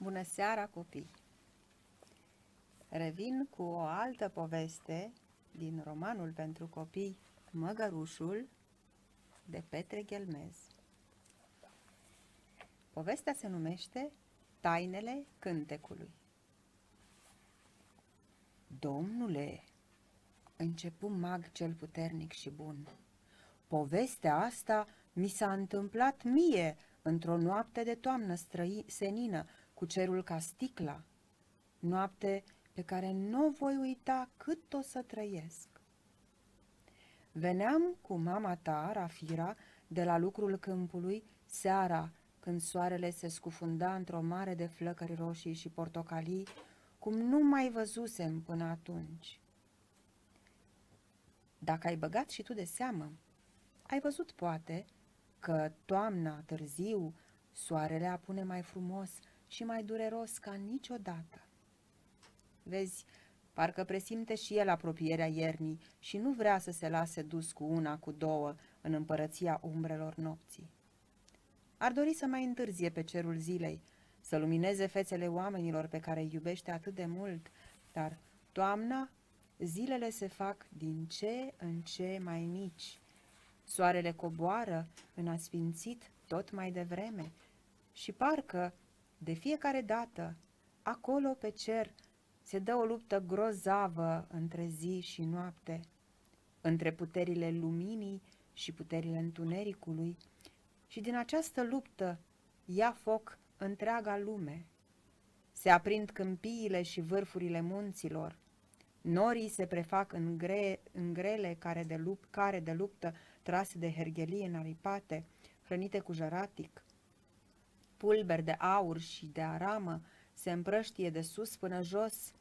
Bună seara, copii! Revin cu o altă poveste din romanul pentru copii Măgărușul de Petre Ghelmez. Povestea se numește Tainele cântecului. Domnule, începu mag cel puternic și bun, povestea asta mi s-a întâmplat mie într-o noapte de toamnă străi, senină, cu cerul ca sticla, noapte pe care nu voi uita cât o să trăiesc. Veneam cu mama ta, Rafira, de la lucrul câmpului, seara, când soarele se scufunda într-o mare de flăcări roșii și portocalii, cum nu mai văzusem până atunci. Dacă ai băgat și tu de seamă, ai văzut poate că toamna târziu soarele apune mai frumos și mai dureros ca niciodată. Vezi, parcă presimte și el apropierea iernii și nu vrea să se lase dus cu una, cu două, în împărăția umbrelor nopții. Ar dori să mai întârzie pe cerul zilei, să lumineze fețele oamenilor pe care îi iubește atât de mult, dar toamna, zilele se fac din ce în ce mai mici. Soarele coboară în asfințit tot mai devreme și parcă, de fiecare dată, acolo pe cer se dă o luptă grozavă între zi și noapte, între puterile luminii și puterile întunericului, și din această luptă ia foc întreaga lume. Se aprind câmpiile și vârfurile munților, norii se prefac în, gre, în grele care de, lup, care de luptă trase de herghelie înaripate, hrănite cu jăratic. Pulber de aur și de aramă se împrăștie de sus până jos.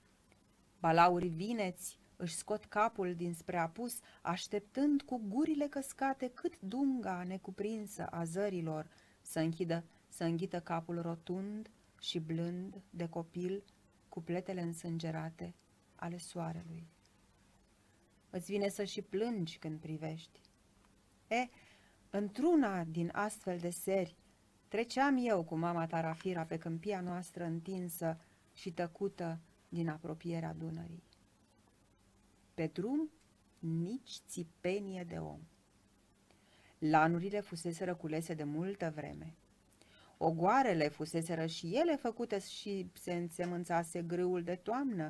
Balaurii vineți își scot capul dinspre apus, așteptând cu gurile căscate cât dunga necuprinsă a zărilor să închidă, să înghită capul rotund și blând de copil cu pletele însângerate ale soarelui. Îți vine să și plângi când privești. E, într-una din astfel de seri, treceam eu cu mama Tarafira pe câmpia noastră întinsă și tăcută din apropierea Dunării. Pe drum, nici țipenie de om. Lanurile fusese răculese de multă vreme. Ogoarele fuseseră și ele făcute și se însemânțase grâul de toamnă,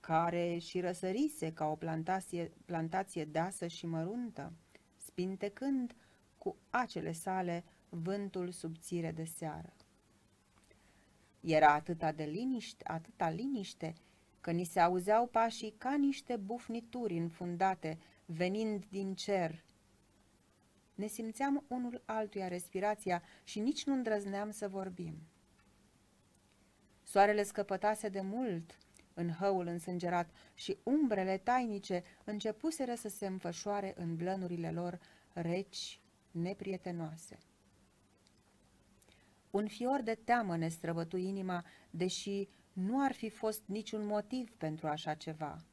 care și răsărise ca o plantație, plantație deasă și măruntă, spintecând cu acele sale vântul subțire de seară. Era atâta de liniște, atâta liniște, că ni se auzeau pașii ca niște bufnituri înfundate, venind din cer. Ne simțeam unul altuia respirația și nici nu îndrăzneam să vorbim. Soarele scăpătase de mult în hăul însângerat și umbrele tainice începuseră să se înfășoare în blănurile lor reci, neprietenoase. Un fior de teamă ne străbătu inima, deși nu ar fi fost niciun motiv pentru așa ceva.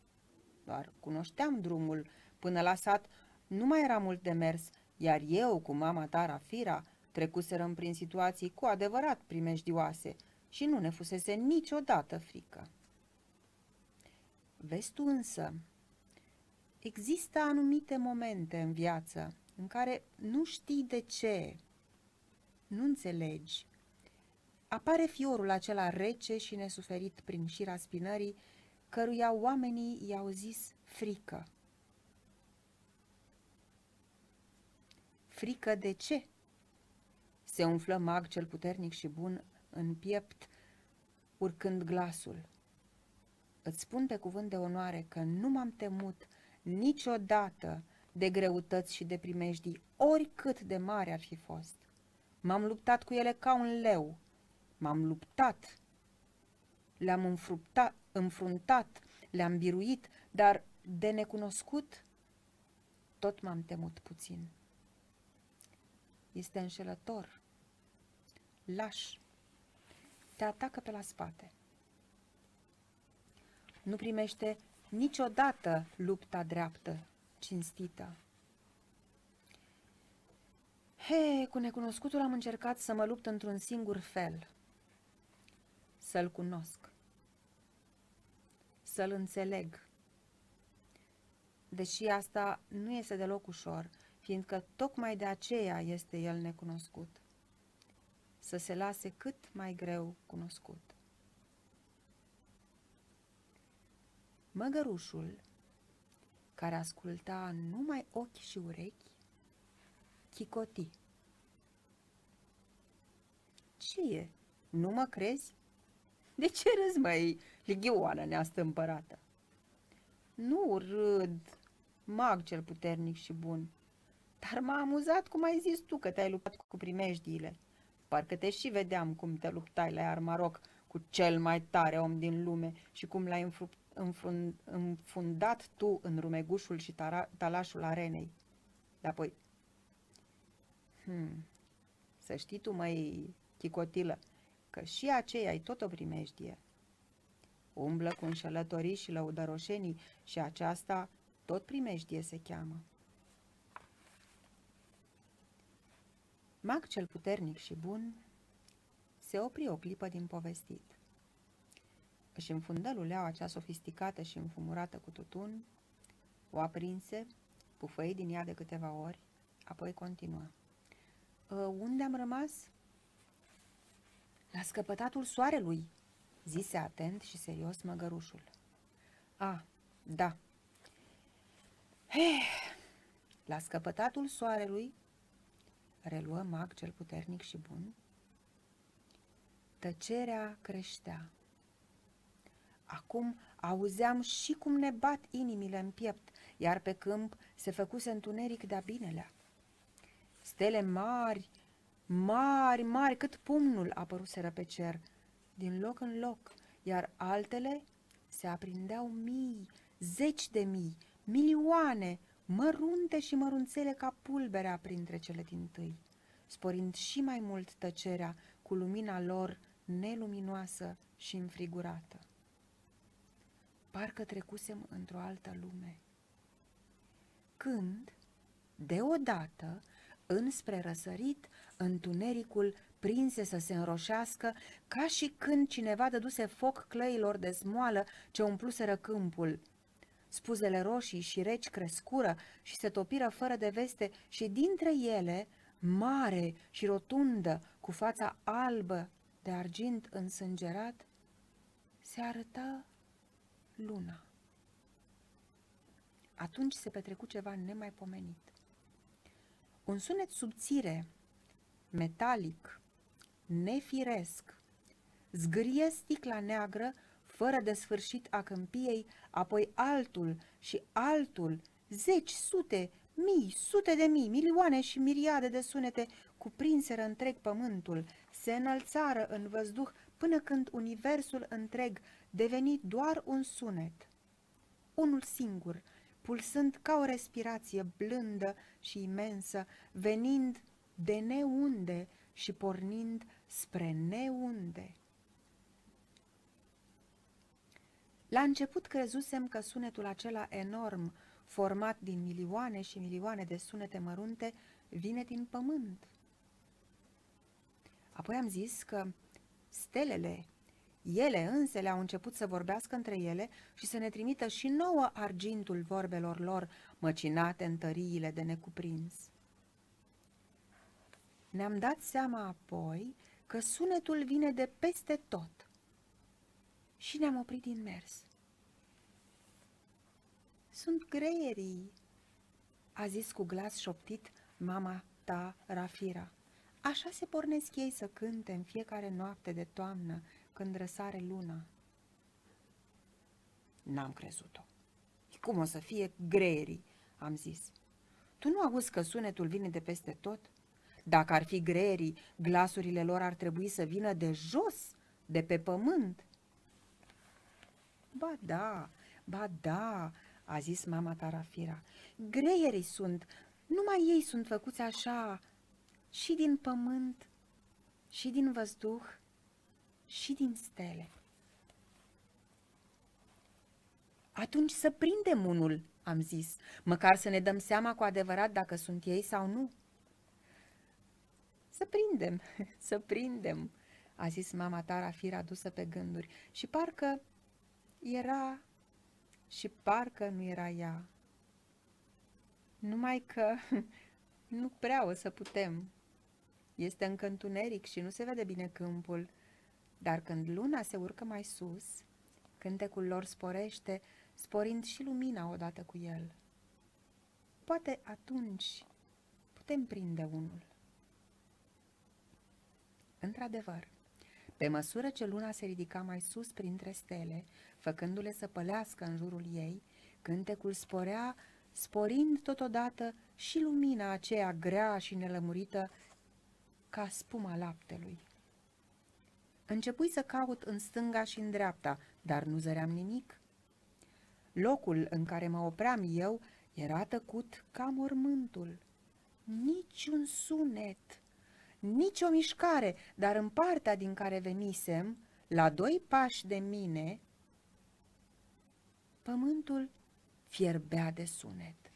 Doar cunoșteam drumul. Până la sat nu mai era mult de mers, iar eu cu mama ta, Rafira, trecuserăm prin situații cu adevărat primejdioase și nu ne fusese niciodată frică. Vezi tu însă, există anumite momente în viață în care nu știi de ce, nu înțelegi, apare fiorul acela rece și nesuferit prin șira spinării, căruia oamenii i-au zis frică. Frică de ce? Se umflă mag cel puternic și bun în piept, urcând glasul. Îți spun pe cuvânt de onoare că nu m-am temut niciodată de greutăți și de primejdii, oricât de mari ar fi fost. M-am luptat cu ele ca un leu, M-am luptat, le-am înfruptat, înfruntat, le-am biruit, dar de necunoscut tot m-am temut puțin. Este înșelător, laș, te atacă pe la spate. Nu primește niciodată lupta dreaptă, cinstită. He, cu necunoscutul am încercat să mă lupt într-un singur fel – să-l cunosc, să-l înțeleg. Deși asta nu este deloc ușor, fiindcă tocmai de aceea este el necunoscut. Să se lase cât mai greu cunoscut. Măgărușul, care asculta numai ochi și urechi, chicoti. Ce e? Nu mă crezi? De ce râzi, mai ligioană neastă împărată? Nu râd, mag cel puternic și bun, dar m-a amuzat cum ai zis tu că te-ai luptat cu primejdiile. Parcă te și vedeam cum te luptai la Armaroc cu cel mai tare om din lume și cum l-ai înfundat tu în rumegușul și talașul arenei. Dar apoi, hmm, să știi tu, mai chicotilă, că și aceea e tot o primejdie. Umblă cu înșelătorii și lăudăroșenii și aceasta tot primejdie se cheamă. Mag cel puternic și bun se opri o clipă din povestit. Își înfundă luleaua acea sofisticată și înfumurată cu tutun, o aprinse, pufăi din ea de câteva ori, apoi continuă. Ă, unde am rămas?" La scăpătatul soarelui," zise atent și serios măgărușul. A, da. He, la scăpătatul soarelui, reluă mag cel puternic și bun, tăcerea creștea. Acum auzeam și cum ne bat inimile în piept, iar pe câmp se făcuse întuneric de-a binelea. Stele mari, mari, mari, cât pumnul apăruseră pe cer, din loc în loc, iar altele se aprindeau mii, zeci de mii, milioane, mărunte și mărunțele ca pulberea printre cele din tâi, sporind și mai mult tăcerea cu lumina lor neluminoasă și înfrigurată. Parcă trecusem într-o altă lume. Când, deodată, înspre răsărit, întunericul prinse să se înroșească, ca și când cineva dăduse foc clăilor de smoală ce umpluseră câmpul. Spuzele roșii și reci crescură și se topiră fără de veste și dintre ele, mare și rotundă, cu fața albă de argint însângerat, se arăta luna. Atunci se petrecu ceva nemaipomenit. Un sunet subțire, metalic, nefiresc, zgârie sticla neagră fără de sfârșit a câmpiei, apoi altul și altul, zeci, sute, mii, sute de mii, milioane și miriade de sunete cuprinseră întreg pământul, se înălțară în văzduh până când universul întreg deveni doar un sunet. Unul singur, pulsând ca o respirație blândă și imensă, venind de neunde și pornind spre neunde. La început crezusem că sunetul acela enorm, format din milioane și milioane de sunete mărunte, vine din pământ. Apoi am zis că stelele ele însele au început să vorbească între ele și să ne trimită și nouă argintul vorbelor lor, măcinate în tăriile de necuprins. Ne-am dat seama apoi că sunetul vine de peste tot și ne-am oprit din mers. Sunt greierii, a zis cu glas șoptit mama ta, Rafira. Așa se pornesc ei să cânte în fiecare noapte de toamnă, când răsare luna. N-am crezut-o. Cum o să fie greierii, am zis. Tu nu auzi că sunetul vine de peste tot? Dacă ar fi greierii, glasurile lor ar trebui să vină de jos, de pe pământ. Ba da, ba da, a zis mama Tarafira. Greierii sunt, numai ei sunt făcuți așa, și din pământ, și din văzduh, și din stele. Atunci să prindem unul, am zis, măcar să ne dăm seama cu adevărat dacă sunt ei sau nu. Să prindem, să prindem, a zis mama Tarafira dusă pe gânduri, și parcă era și parcă nu era ea. Numai că nu prea o să putem. Este încă întuneric și nu se vede bine câmpul, dar când luna se urcă mai sus, cântecul lor sporește, sporind și lumina odată cu el. Poate atunci putem prinde unul. Într-adevăr, pe măsură ce luna se ridica mai sus printre stele, făcându-le să pălească în jurul ei, cântecul sporea, sporind totodată și lumina aceea grea și nelămurită ca spuma laptelui. Începui să caut în stânga și în dreapta, dar nu zăream nimic. Locul în care mă opream eu era tăcut ca mormântul. Niciun sunet, nici o mișcare, dar în partea din care venisem, la doi pași de mine, pământul fierbea de sunet.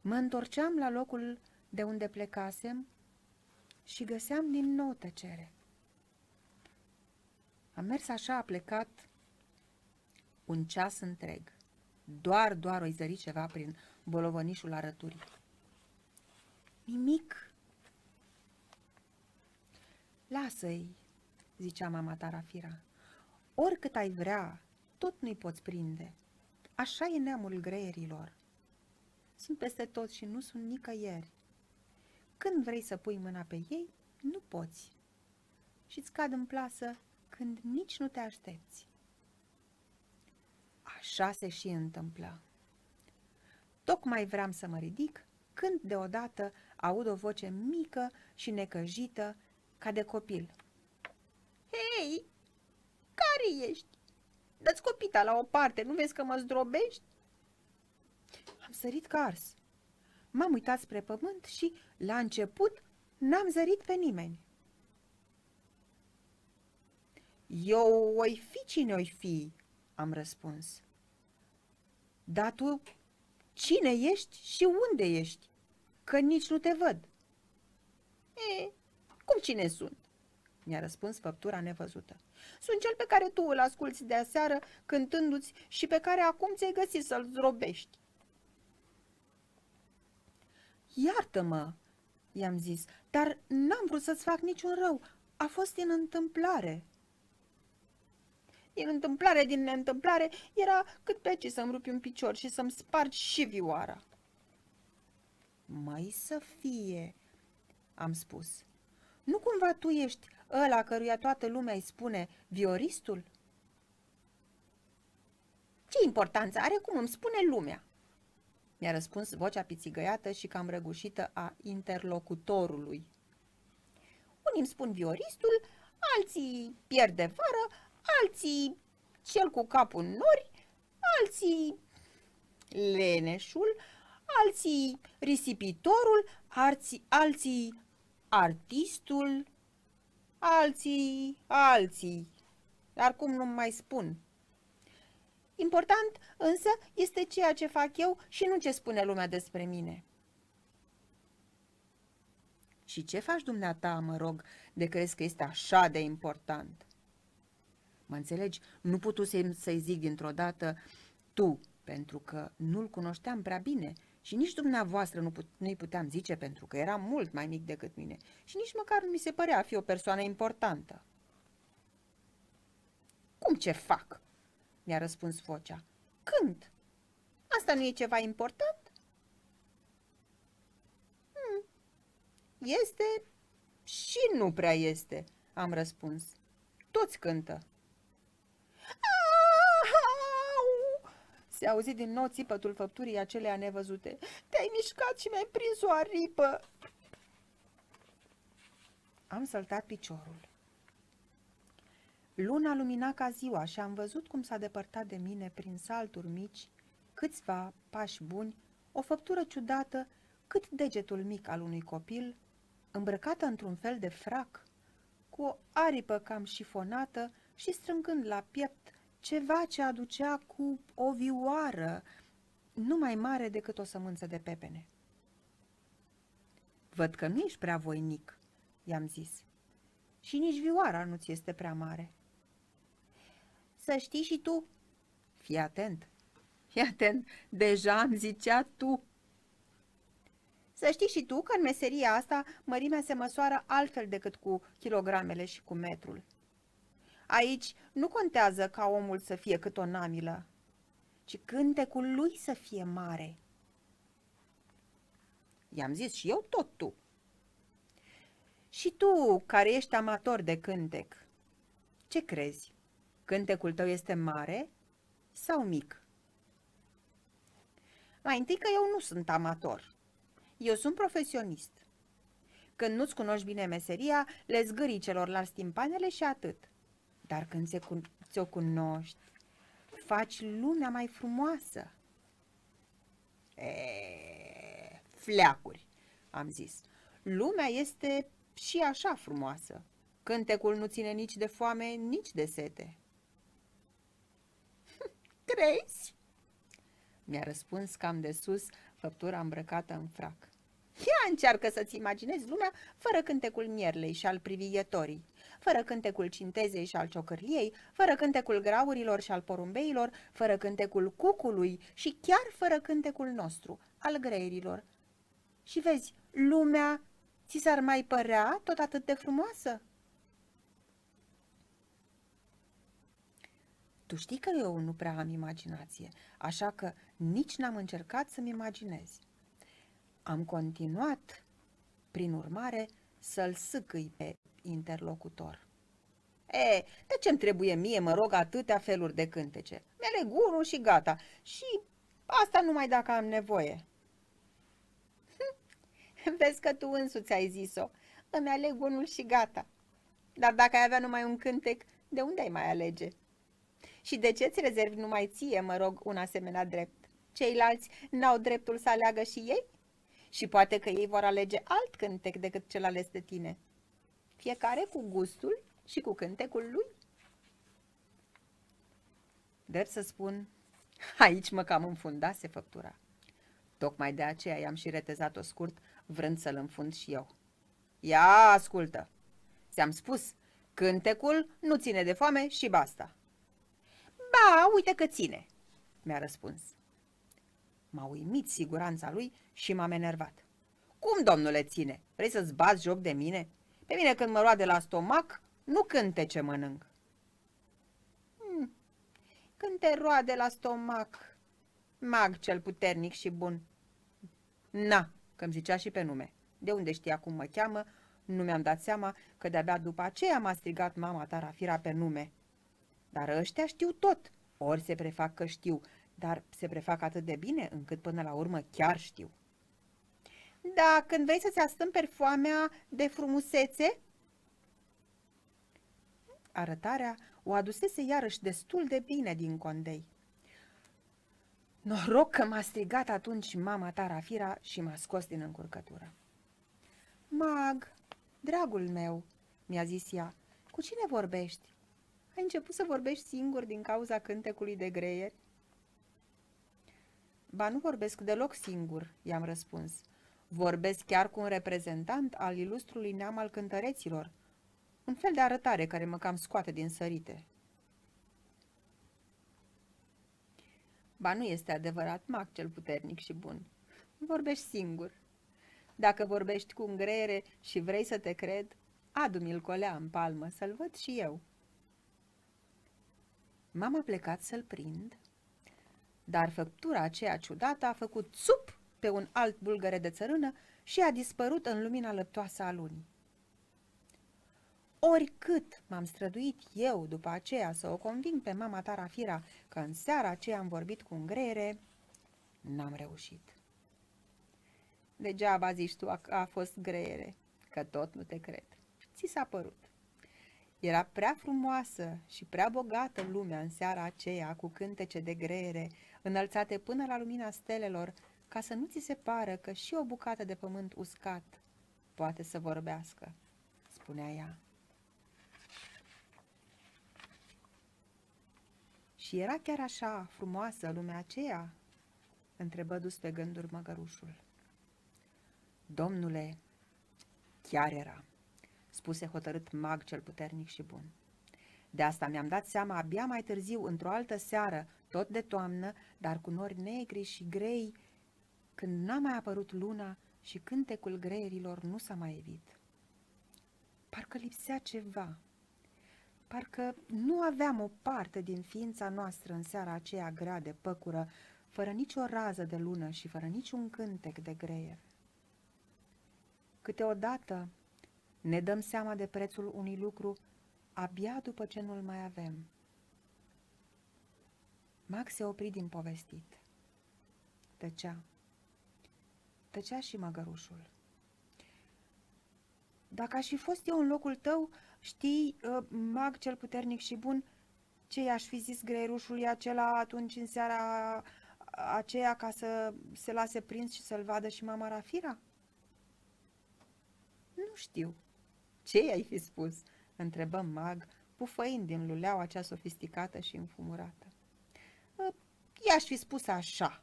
Mă întorceam la locul de unde plecasem și găseam din nou tăcere. Am mers așa, a plecat un ceas întreg. Doar, doar o izări ceva prin bolovănișul arăturii. Nimic. Lasă-i, zicea mama Tarafira. Oricât ai vrea, tot nu-i poți prinde. Așa e neamul greierilor. Sunt peste tot și nu sunt nicăieri. Când vrei să pui mâna pe ei, nu poți. Și-ți cad în plasă când nici nu te aștepți. Așa se și întâmplă. Tocmai vreau să mă ridic când deodată aud o voce mică și necăjită ca de copil. Hei, care ești? Dă-ți copita la o parte, nu vezi că mă zdrobești? Am sărit ca ars. M-am uitat spre pământ și, la început, n-am zărit pe nimeni. Eu oi fi cine oi fi, am răspuns. Dar tu cine ești și unde ești? Că nici nu te văd. E, cum cine sunt? Mi-a răspuns făptura nevăzută. Sunt cel pe care tu îl asculți de aseară cântându-ți și pe care acum ți-ai găsit să-l zdrobești. Iartă-mă, i-am zis, dar n-am vrut să-ți fac niciun rău. A fost în întâmplare. Din întâmplare, din neîntâmplare, era cât pleci să-mi rupi un picior și să-mi spargi și vioara. Mai să fie, am spus. Nu cumva tu ești ăla căruia toată lumea îi spune vioristul? Ce importanță are cum îmi spune lumea? Mi-a răspuns vocea pițigăiată și cam răgușită a interlocutorului. Unii îmi spun vioristul, alții pierde vară, alții cel cu capul în nori, alții leneșul, alții risipitorul, alții, alții artistul, alții, alții, dar cum nu mai spun. Important însă este ceea ce fac eu și nu ce spune lumea despre mine. Și ce faci dumneata, mă rog, de crezi că este așa de important? Mă înțelegi? Nu putusem să-i zic dintr-o dată tu, pentru că nu-l cunoșteam prea bine și nici dumneavoastră nu put, nu-i puteam zice pentru că era mult mai mic decât mine și nici măcar nu mi se părea a fi o persoană importantă. Cum ce fac? mi-a răspuns vocea. Când? Asta nu e ceva important? Hmm. Este și nu prea este, am răspuns. Toți cântă. Se auzi din nou țipătul făpturii acelea nevăzute. Te-ai mișcat și mi-ai prins o aripă. Am săltat piciorul. Luna lumina ca ziua și am văzut cum s-a depărtat de mine prin salturi mici, câțiva pași buni, o făptură ciudată, cât degetul mic al unui copil, îmbrăcată într-un fel de frac, cu o aripă cam șifonată și strângând la piept ceva ce aducea cu o vioară, nu mai mare decât o sămânță de pepene. Văd că nu ești prea voinic, i-am zis. și nici vioara nu ți este prea mare. Să știi și tu, fii atent, fii atent, deja îmi zicea tu. Să știi și tu că în meseria asta mărimea se măsoară altfel decât cu kilogramele și cu metrul. Aici nu contează ca omul să fie cât o namilă, ci cântecul lui să fie mare. I-am zis și eu tot tu. Și tu, care ești amator de cântec, ce crezi? Cântecul tău este mare sau mic? Mai întâi că eu nu sunt amator. Eu sunt profesionist. Când nu-ți cunoști bine meseria, le zgârii celorlalți timpanele și atât. Dar când ți-o cunoști, faci lumea mai frumoasă. E, fleacuri, am zis. Lumea este și așa frumoasă. Cântecul nu ține nici de foame, nici de sete. Crezi? Mi-a răspuns cam de sus făptura îmbrăcată în frac. Ia încearcă să-ți imaginezi lumea fără cântecul mierlei și al privighetorii, fără cântecul cintezei și al ciocârliei, fără cântecul graurilor și al porumbeilor, fără cântecul cucului și chiar fără cântecul nostru, al greierilor. Și vezi, lumea ți s-ar mai părea tot atât de frumoasă? Tu știi că eu nu prea am imaginație, așa că nici n-am încercat să-mi imaginez. Am continuat, prin urmare, să-l sâcâi pe interlocutor. E, de ce-mi trebuie mie, mă rog, atâtea feluri de cântece? Mi-aleg unul și gata. Și asta numai dacă am nevoie. Vezi că tu însuți ai zis-o. Îmi aleg unul și gata. Dar dacă ai avea numai un cântec, de unde ai mai alege? Și de ce ți rezervi numai ție, mă rog, un asemenea drept? Ceilalți n-au dreptul să aleagă și ei? Și poate că ei vor alege alt cântec decât cel ales de tine. Fiecare cu gustul și cu cântecul lui. Drept să spun, aici mă cam înfundase făptura. Tocmai de aceea i-am și retezat-o scurt, vrând să-l înfund și eu. Ia, ascultă! Ți-am spus, cântecul nu ține de foame și basta. Ba, uite că ține, mi-a răspuns. M-a uimit siguranța lui și m-am enervat. Cum, domnule, ține? Vrei să-ți bați joc de mine? Pe mine când mă roade la stomac, nu cânte ce mănânc. Hmm. Când te roade la stomac, mag cel puternic și bun. Na, că îmi zicea și pe nume. De unde știa cum mă cheamă, nu mi-am dat seama că de-abia după aceea m-a strigat mama ta Rafira pe nume. Dar ăștia știu tot, ori se prefac că știu, dar se prefac atât de bine încât până la urmă chiar știu. Da, când vrei să-ți astâmperi foamea de frumusețe? Arătarea o adusese iarăși destul de bine din condei. Noroc că m-a strigat atunci mama ta, Rafira, și m-a scos din încurcătură. Mag, dragul meu, mi-a zis ea, cu cine vorbești? Ai început să vorbești singur din cauza cântecului de greieri? Ba nu vorbesc deloc singur, i-am răspuns. Vorbesc chiar cu un reprezentant al ilustrului neam al cântăreților. Un fel de arătare care mă cam scoate din sărite. Ba nu este adevărat mag cel puternic și bun. Vorbești singur. Dacă vorbești cu îngreiere și vrei să te cred, adu-mi-l colea în palmă să-l văd și eu. M-am plecat să-l prind, dar făptura aceea ciudată a făcut țup pe un alt bulgăre de țărână și a dispărut în lumina lăptoasă a lunii. Oricât m-am străduit eu după aceea să o conving pe mama ta Rafira că în seara aceea am vorbit cu îngreiere, n-am reușit. Degeaba zici tu că a fost greiere, că tot nu te cred. Ți s-a părut. Era prea frumoasă și prea bogată lumea în seara aceea cu cântece de greiere, înălțate până la lumina stelelor, ca să nu ți se pară că și o bucată de pământ uscat poate să vorbească, spunea ea. Și era chiar așa frumoasă lumea aceea? întrebă dus pe gânduri măgărușul. Domnule, chiar era spuse hotărât mag cel puternic și bun. De asta mi-am dat seama abia mai târziu, într-o altă seară, tot de toamnă, dar cu nori negri și grei, când n-a mai apărut luna și cântecul greierilor nu s-a mai evit. Parcă lipsea ceva. Parcă nu aveam o parte din ființa noastră în seara aceea grea de păcură, fără nicio rază de lună și fără niciun cântec de greier. Câteodată ne dăm seama de prețul unui lucru abia după ce nu-l mai avem. Max se opri din povestit. Tăcea. Tăcea și măgărușul. Dacă aș fi fost eu în locul tău, știi, uh, mag cel puternic și bun, ce i-aș fi zis greierușului acela atunci în seara aceea ca să se lase prins și să-l vadă și mama Rafira? Nu știu. Ce i-ai fi spus? Întrebăm mag, pufăind din luleaua cea sofisticată și înfumurată. Ă, i-aș fi spus așa,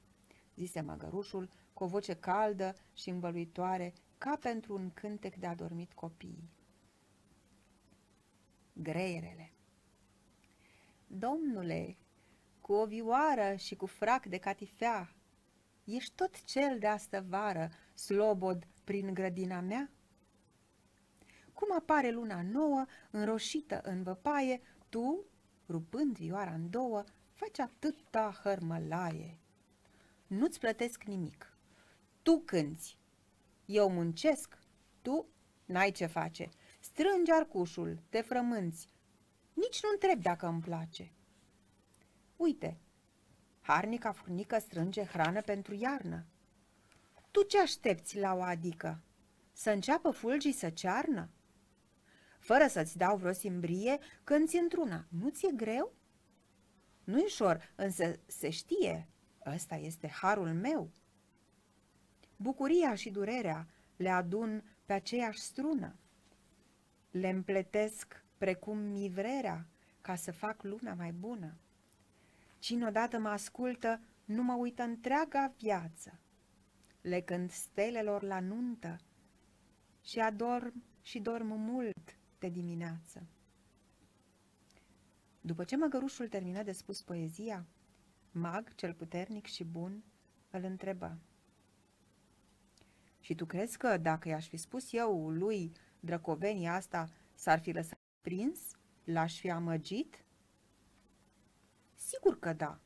zise măgărușul cu o voce caldă și învăluitoare, ca pentru un cântec de adormit copii. Greierele Domnule, cu o vioară și cu frac de catifea, ești tot cel de astă vară, slobod prin grădina mea? Cum apare luna nouă, înroșită în văpaie, tu, rupând vioara în două, faci atâta hărmălaie. Nu-ți plătesc nimic. Tu cânți. Eu muncesc. Tu n-ai ce face. Strângi arcușul, te frămânți. Nici nu întreb dacă îmi place. Uite, harnica furnică strânge hrană pentru iarnă. Tu ce aștepți la o adică? Să înceapă fulgii să cearnă? Fără să-ți dau vreo simbrie, când ți într-una, nu ți-e greu? Nu-i ușor, însă se știe, ăsta este harul meu. Bucuria și durerea le adun pe aceeași strună. Le împletesc precum mivrerea ca să fac lumea mai bună. Cine odată mă ascultă, nu mă uită întreaga viață. Le cânt stelelor la nuntă și adorm și dorm mult de dimineață. După ce măgărușul termină de spus poezia, Mag, cel puternic și bun, îl întrebă. Și tu crezi că dacă i-aș fi spus eu lui drăcovenia asta, s-ar fi lăsat prins? L-aș fi amăgit? Sigur că da,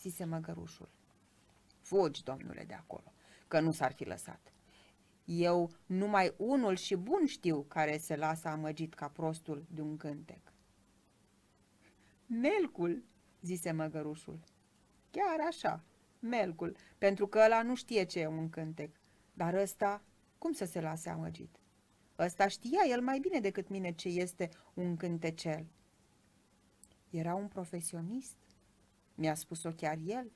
zise măgărușul. Fugi, domnule, de acolo, că nu s-ar fi lăsat. Eu numai unul și bun știu care se lasă amăgit ca prostul de un cântec. Melcul, zise măgărușul. Chiar așa, melcul, pentru că ăla nu știe ce e un cântec. Dar ăsta, cum să se lase amăgit? Ăsta știa el mai bine decât mine ce este un cântecel. Era un profesionist, mi-a spus-o chiar el.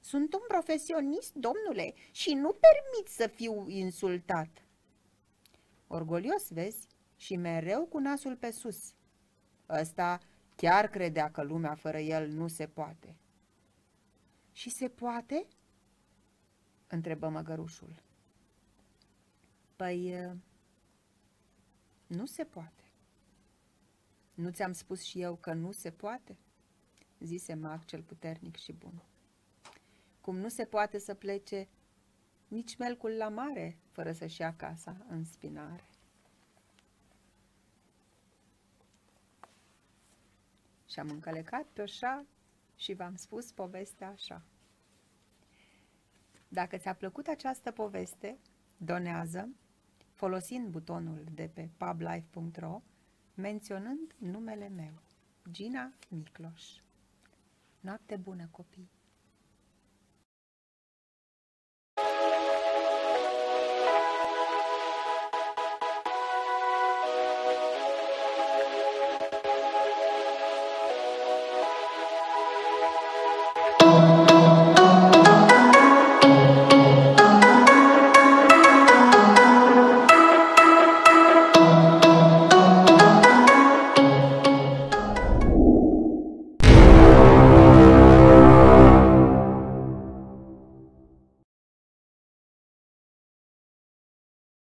Sunt un profesionist, domnule, și nu permit să fiu insultat. Orgolios, vezi, și mereu cu nasul pe sus. Ăsta chiar credea că lumea fără el nu se poate. Și se poate? întrebă măgărușul. Păi, nu se poate. Nu ți-am spus și eu că nu se poate? zise mag cel puternic și bun cum nu se poate să plece nici melcul la mare fără să-și ia casa în spinare. Și am încălecat pe oșa și v-am spus povestea așa. Dacă ți-a plăcut această poveste, donează folosind butonul de pe publife.ro menționând numele meu, Gina Micloș. Noapte bună, copii!